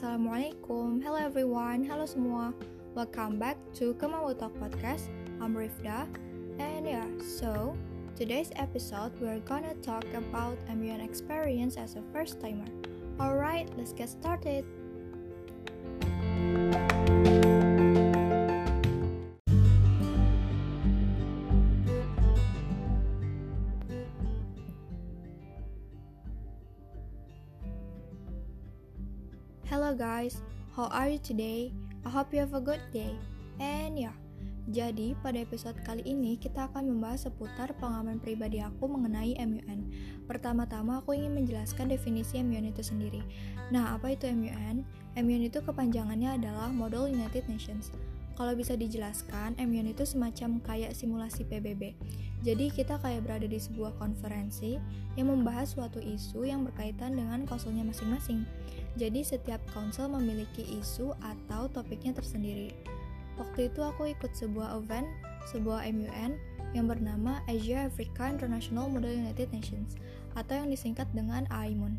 Assalamualaikum, hello everyone, halo semua. Welcome back to Kemau Talk Podcast. I'm Rifda. And yeah, so today's episode we're gonna talk about MUN experience as a first timer. Alright, let's get started Hello guys, how are you today? I hope you have a good day. And yeah, jadi pada episode kali ini kita akan membahas seputar pengalaman pribadi aku mengenai MUN. Pertama-tama aku ingin menjelaskan definisi MUN itu sendiri. Nah, apa itu MUN? MUN itu kepanjangannya adalah Model United Nations. Kalau bisa dijelaskan, MUN itu semacam kayak simulasi PBB. Jadi kita kayak berada di sebuah konferensi yang membahas suatu isu yang berkaitan dengan konsulnya masing-masing. Jadi setiap konsel memiliki isu atau topiknya tersendiri. Waktu itu aku ikut sebuah event, sebuah MUN yang bernama Asia Africa International Model United Nations atau yang disingkat dengan AIMUN.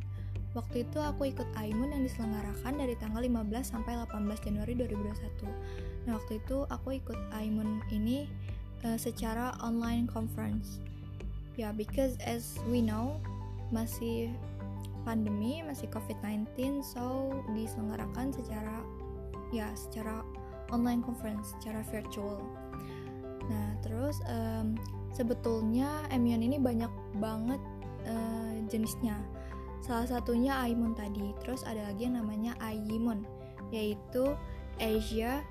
Waktu itu aku ikut AIMUN yang diselenggarakan dari tanggal 15 sampai 18 Januari 2021. Nah, waktu itu aku ikut AIMUN ini uh, secara online conference. Ya, yeah, because as we know, masih pandemi masih COVID-19 so diselenggarakan secara ya secara online conference secara virtual nah terus um, sebetulnya MUN ini banyak banget uh, jenisnya salah satunya AIMUN tadi terus ada lagi yang namanya AIMUN yaitu Asia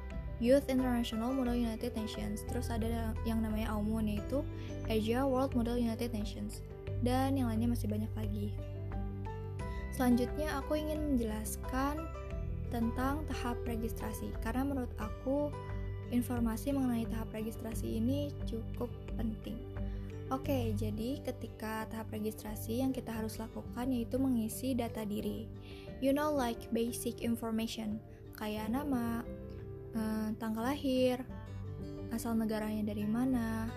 Youth International Model United Nations. Terus ada yang namanya AUMUN yaitu Asia World Model United Nations. Dan yang lainnya masih banyak lagi. Selanjutnya aku ingin menjelaskan tentang tahap registrasi. Karena menurut aku informasi mengenai tahap registrasi ini cukup penting. Oke, jadi ketika tahap registrasi yang kita harus lakukan yaitu mengisi data diri. You know like basic information. Kayak nama, eh, tanggal lahir, asal negaranya dari mana,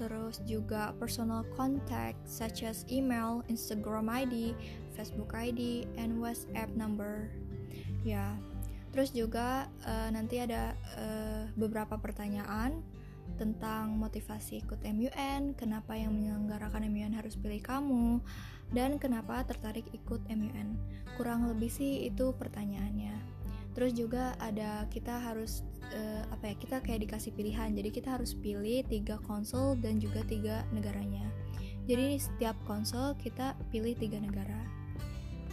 terus juga personal contact such as email, Instagram ID, Facebook ID, and WhatsApp number. Ya, terus juga uh, nanti ada uh, beberapa pertanyaan tentang motivasi ikut MUN, kenapa yang menyelenggarakan MUN harus pilih kamu, dan kenapa tertarik ikut MUN. Kurang lebih sih itu pertanyaannya terus juga ada kita harus uh, apa ya kita kayak dikasih pilihan. Jadi kita harus pilih tiga konsol dan juga tiga negaranya. Jadi setiap konsol kita pilih tiga negara.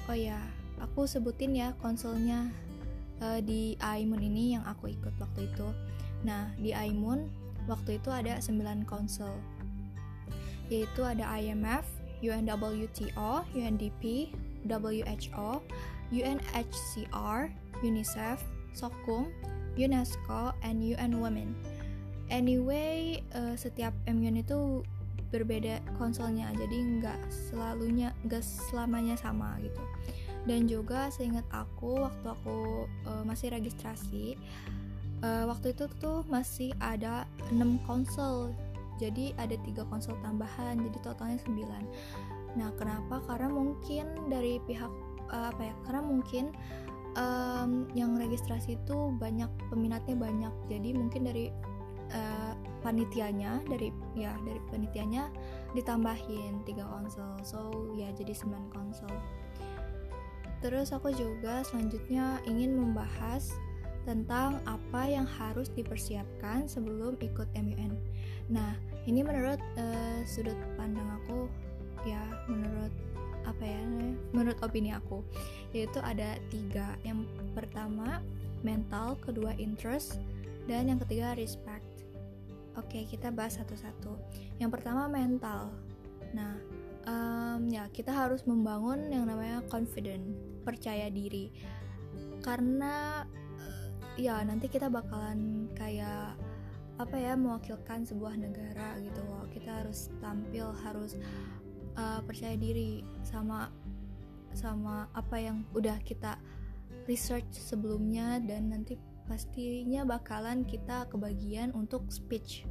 Oh ya aku sebutin ya konsolnya uh, di iMoon ini yang aku ikut waktu itu. Nah di iMoon waktu itu ada 9 konsol. Yaitu ada IMF, UNWTO, UNDP, WHO, UNHCR, UNICEF, SOKUM, UNESCO, and UN Women. Anyway, uh, setiap MUN itu berbeda konsolnya, jadi nggak selalunya, nggak selamanya sama gitu. Dan juga seingat aku waktu aku uh, masih registrasi, uh, waktu itu tuh masih ada 6 konsol. Jadi ada tiga konsol tambahan, jadi totalnya 9. Nah, kenapa? Karena mungkin dari pihak uh, apa ya? Karena mungkin um, yang registrasi itu banyak peminatnya banyak. Jadi mungkin dari uh, panitianya dari ya dari panitianya ditambahin tiga konsol so ya jadi 9 konsol terus aku juga selanjutnya ingin membahas tentang apa yang harus dipersiapkan sebelum ikut MUN. Nah, ini menurut uh, sudut pandang aku ya, menurut apa ya menurut opini aku yaitu ada tiga. Yang pertama mental kedua interest dan yang ketiga respect. Oke kita bahas satu-satu. Yang pertama mental. Nah um, ya kita harus membangun yang namanya confident percaya diri. Karena ya nanti kita bakalan kayak apa ya mewakilkan sebuah negara gitu loh. Kita harus tampil harus uh, percaya diri sama sama apa yang udah kita research sebelumnya dan nanti pastinya bakalan kita kebagian untuk speech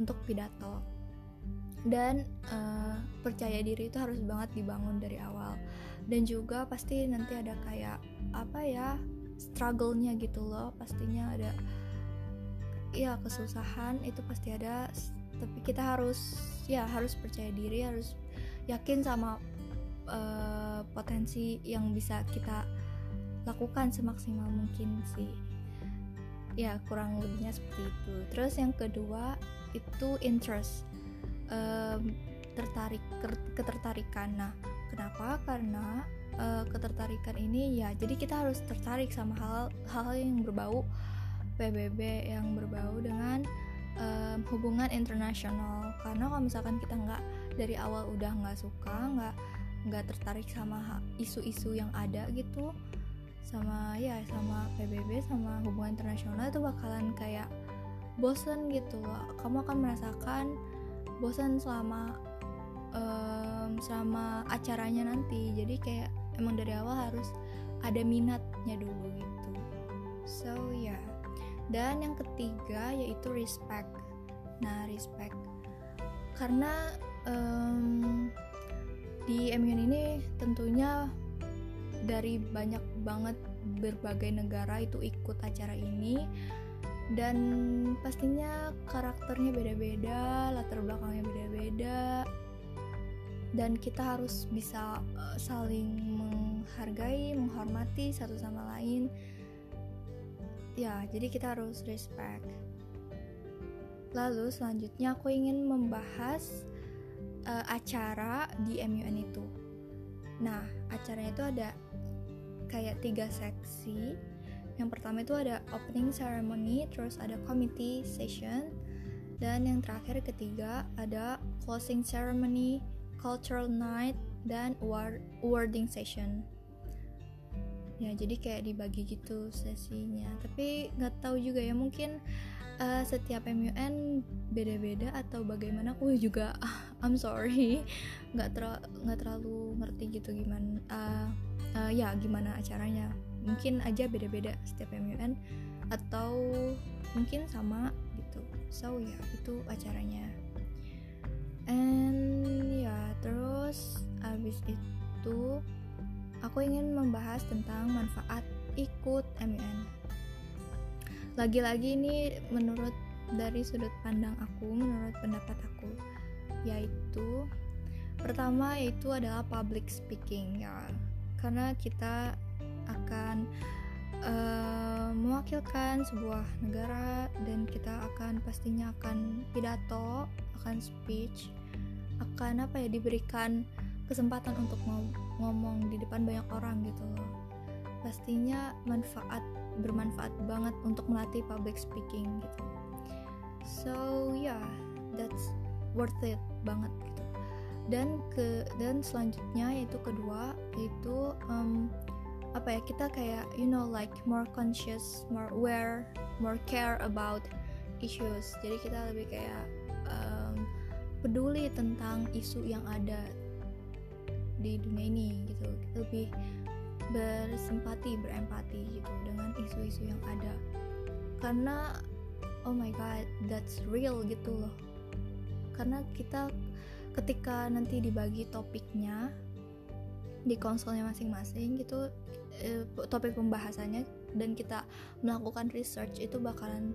untuk pidato. Dan uh, percaya diri itu harus banget dibangun dari awal. Dan juga pasti nanti ada kayak apa ya struggle-nya gitu loh. Pastinya ada ya kesusahan itu pasti ada. Tapi kita harus ya harus percaya diri harus yakin sama uh, potensi yang bisa kita lakukan semaksimal mungkin sih. Ya kurang lebihnya seperti itu. Terus yang kedua itu interest. Um, tertarik ketertarikan. Nah kenapa? Karena uh, ketertarikan ini ya jadi kita harus tertarik sama hal-hal yang berbau PBB yang berbau dengan um, hubungan internasional. Karena kalau misalkan kita nggak dari awal udah nggak suka nggak nggak tertarik sama isu-isu yang ada gitu sama ya sama PBB sama hubungan internasional itu bakalan kayak bosen gitu kamu akan merasakan bosan selama um, selama acaranya nanti. Jadi kayak emang dari awal harus ada minatnya dulu gitu. So ya. Yeah. dan yang ketiga yaitu respect. Nah respect. Karena um, di MUN ini tentunya dari banyak banget berbagai negara itu ikut acara ini dan pastinya karakternya beda-beda, latar belakangnya beda-beda dan kita harus bisa uh, saling menghargai, menghormati satu sama lain. Ya, jadi kita harus respect. Lalu selanjutnya aku ingin membahas uh, acara di MUN itu. Nah, acaranya itu ada kayak tiga seksi. Yang pertama itu ada opening ceremony, terus ada committee session, dan yang terakhir ketiga ada closing ceremony, cultural night, dan award awarding session. Ya, jadi kayak dibagi gitu sesinya. Tapi nggak tahu juga ya, mungkin uh, setiap MUN beda-beda atau bagaimana aku juga I'm sorry. Nggak ter nggak terlalu ngerti gitu gimana uh, uh, ya gimana acaranya. Mungkin aja beda-beda setiap MUN atau mungkin sama gitu. So ya itu acaranya. And ya terus abis itu aku ingin membahas tentang manfaat ikut MUN lagi-lagi ini menurut dari sudut pandang aku menurut pendapat aku yaitu pertama yaitu adalah public speaking ya. Karena kita akan uh, mewakilkan sebuah negara dan kita akan pastinya akan pidato akan speech akan apa ya diberikan kesempatan untuk ngomong di depan banyak orang gitu loh. Pastinya manfaat bermanfaat banget untuk melatih public speaking gitu. So yeah that's worth it banget gitu. Dan ke dan selanjutnya yaitu kedua yaitu um, apa ya kita kayak you know like more conscious more aware more care about issues. Jadi kita lebih kayak um, peduli tentang isu yang ada di dunia ini gitu. Lebih bersimpati berempati gitu dengan isu-isu yang ada. Karena oh my god that's real gitu loh karena kita ketika nanti dibagi topiknya di konsolnya masing-masing gitu eh, topik pembahasannya dan kita melakukan research itu bakalan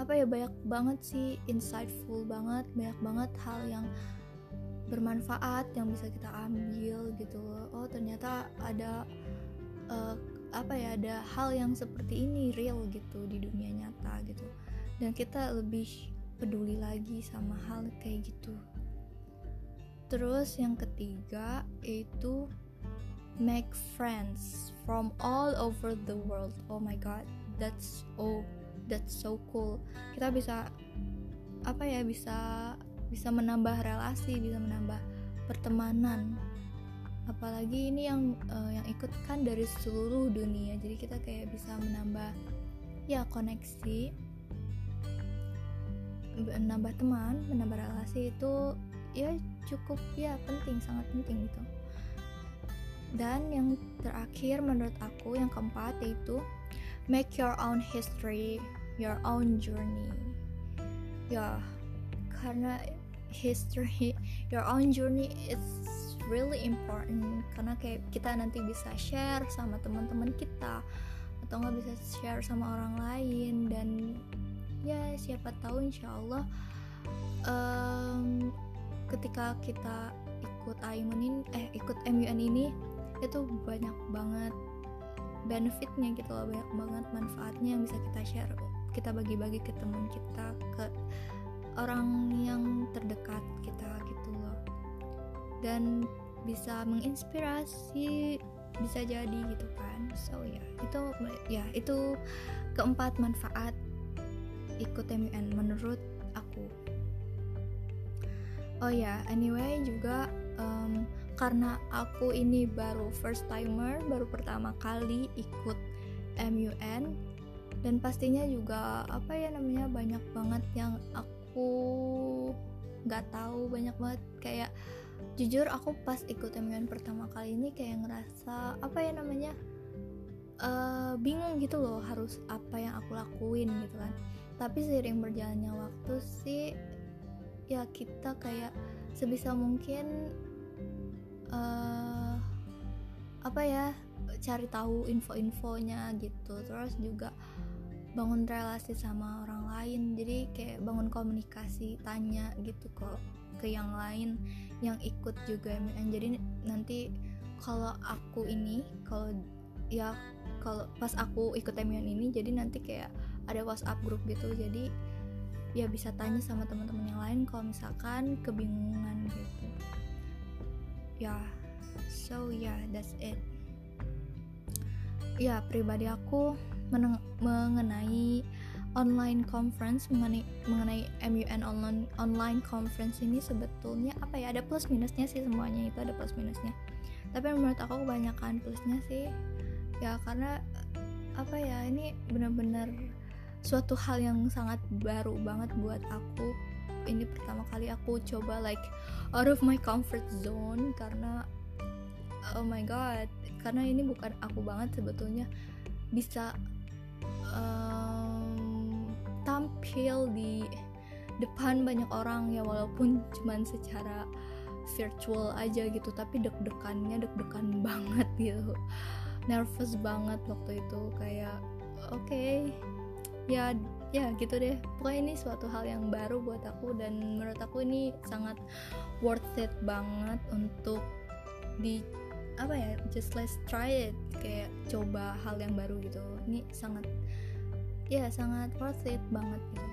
apa ya banyak banget sih insightful banget banyak banget hal yang bermanfaat yang bisa kita ambil gitu oh ternyata ada uh, apa ya ada hal yang seperti ini real gitu di dunia nyata gitu. Dan kita lebih peduli lagi sama hal kayak gitu. Terus yang ketiga itu make friends from all over the world. Oh my god that's oh that's so cool. Kita bisa apa ya bisa bisa menambah relasi bisa menambah pertemanan. Apalagi ini yang uh, yang ikut kan dari seluruh dunia. Jadi kita kayak bisa menambah ya koneksi menambah teman menambah relasi itu ya cukup ya penting sangat penting gitu. Dan yang terakhir menurut aku yang keempat yaitu make your own history your own journey. Ya karena history your own journey is really important. Karena kayak kita nanti bisa share sama teman-teman kita atau nggak bisa share sama orang lain dan ya siapa tahu insya Allah um, ketika kita ikut AIMUN ini eh ikut MUN ini itu banyak banget benefitnya gitu loh banyak banget manfaatnya yang bisa kita share kita bagi-bagi ke teman kita ke orang yang terdekat kita gitu loh. Dan bisa menginspirasi bisa jadi gitu kan. So ya itu ya itu keempat manfaat ikut MUN menurut aku. Oh ya anyway juga um, karena aku ini baru first timer baru pertama kali ikut MUN dan pastinya juga apa ya namanya banyak banget yang aku nggak tahu banyak banget kayak jujur aku pas ikut MUN pertama kali ini kayak ngerasa apa ya namanya uh, bingung gitu loh harus apa yang aku lakuin gitu kan tapi seiring berjalannya waktu sih ya kita kayak sebisa mungkin uh, apa ya cari tahu info-infonya gitu. Terus juga bangun relasi sama orang lain. Jadi kayak bangun komunikasi tanya gitu kok ke yang lain yang ikut juga MUN jadi nanti kalau aku ini kalau ya kalau pas aku ikut MUN ini jadi nanti kayak ada WhatsApp grup gitu jadi ya bisa tanya sama teman-teman yang lain kalau misalkan kebingungan gitu. Ya yeah. so yeah that's it. Ya pribadi aku mengenai online conference mengenai mengenai MUN online online conference ini sebetulnya apa ya? Ada plus minusnya sih semuanya itu ada plus minusnya. Tapi menurut aku kebanyakan plusnya sih ya karena apa ya ini benar-benar suatu hal yang sangat baru banget buat aku. Ini pertama kali aku coba like out of my comfort zone karena oh my god karena ini bukan aku banget sebetulnya bisa um, tampil di depan banyak orang ya walaupun cuman secara virtual aja gitu tapi deg-degannya deg-degan banget gitu. Nervous banget waktu itu kayak oke okay, ya ya gitu deh. Pokoknya ini suatu hal yang baru buat aku dan menurut aku ini sangat worth it banget untuk di apa ya just let's try it. Kayak coba hal yang baru gitu. Ini sangat ya sangat worth it banget gitu.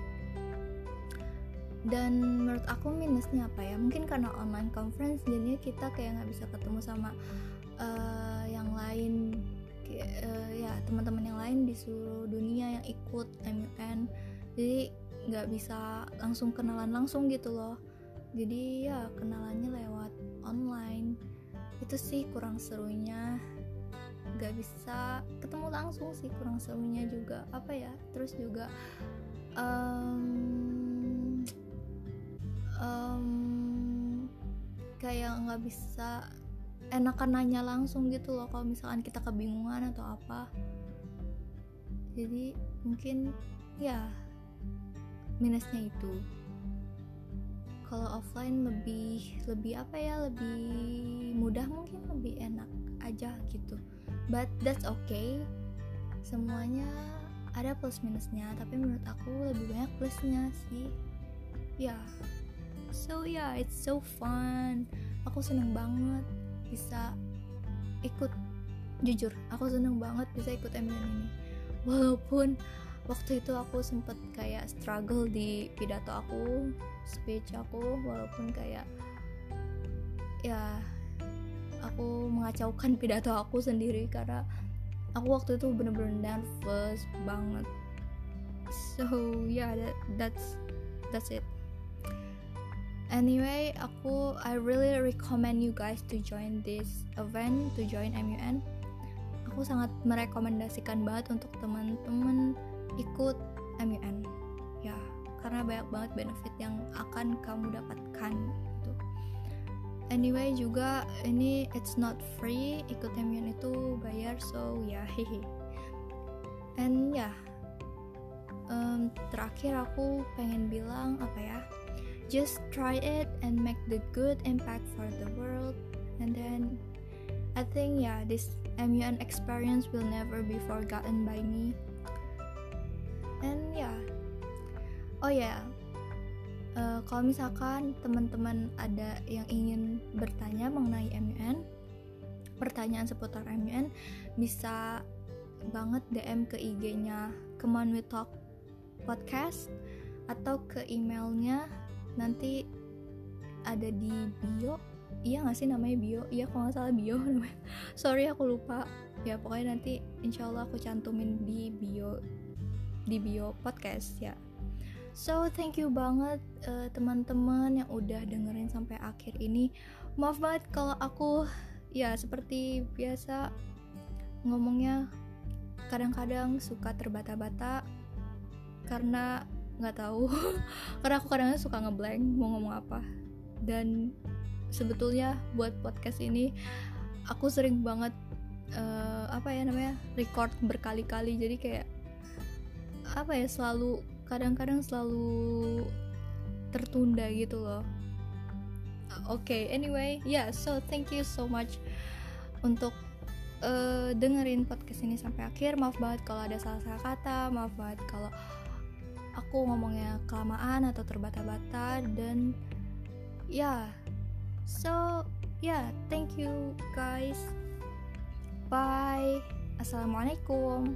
Dan menurut aku minusnya apa ya? Mungkin karena online conference jadinya kita kayak nggak bisa ketemu sama uh, yang lain. Uh, ya teman-teman yang lain di seluruh dunia yang ikut MUN jadi nggak bisa langsung kenalan langsung gitu loh. Jadi ya kenalannya lewat online. Itu sih kurang serunya. Gak bisa ketemu langsung sih kurang serunya juga. Apa ya? Terus juga um, um, kayak nggak bisa enakan nanya langsung gitu loh kalau misalkan kita kebingungan atau apa. Jadi mungkin ya minusnya itu. Kalau offline lebih lebih apa ya lebih mudah mungkin lebih enak aja gitu. But that's okay. Semuanya ada plus minusnya tapi menurut aku lebih banyak plusnya sih. Ya. Yeah. so yeah it's so fun. Aku seneng banget bisa ikut jujur aku seneng banget bisa ikut MUN ini walaupun waktu itu aku sempet kayak struggle di pidato aku speech aku walaupun kayak ya aku mengacaukan pidato aku sendiri karena aku waktu itu bener-bener nervous banget. So yeah that, that's that's it. Anyway aku I really recommend you guys to join this event to join MUN aku sangat merekomendasikan banget untuk teman-teman ikut MUN ya karena banyak banget benefit yang akan kamu dapatkan anyway juga ini it's not free ikut MUN itu bayar so ya yeah, hehe. And ya yeah, um, terakhir aku pengen bilang apa ya? Just try it and make the good impact for the world and then I think yeah this MUN experience will never be forgotten by me. And yeah. Oh ya yeah. uh, kalau misalkan teman-teman ada yang ingin bertanya mengenai MUN pertanyaan seputar MUN bisa banget DM ke IG-nya Come We Talk Podcast atau ke emailnya. Nanti ada di bio iya gak sih namanya bio. Iya kalau nggak salah bio namanya. Sorry aku lupa. Ya pokoknya nanti insya Allah aku cantumin di bio di bio podcast ya. So thank you banget uh, teman-teman yang udah dengerin sampai akhir ini. Maaf banget kalau aku ya seperti biasa ngomongnya kadang-kadang suka terbata-bata karena nggak tahu. Karena aku kadang, -kadang suka ngeblank mau ngomong apa. Dan sebetulnya buat podcast ini aku sering banget uh, apa ya namanya record berkali-kali. Jadi kayak apa ya selalu kadang-kadang selalu tertunda gitu loh. Oke okay, anyway yeah so thank you so much untuk uh, dengerin podcast ini sampai akhir. Maaf banget kalau ada salah-salah kata maaf banget kalau aku ngomongnya kelamaan atau terbata-bata. Dan ya yeah, so yeah thank you guys. Bye. Assalamualaikum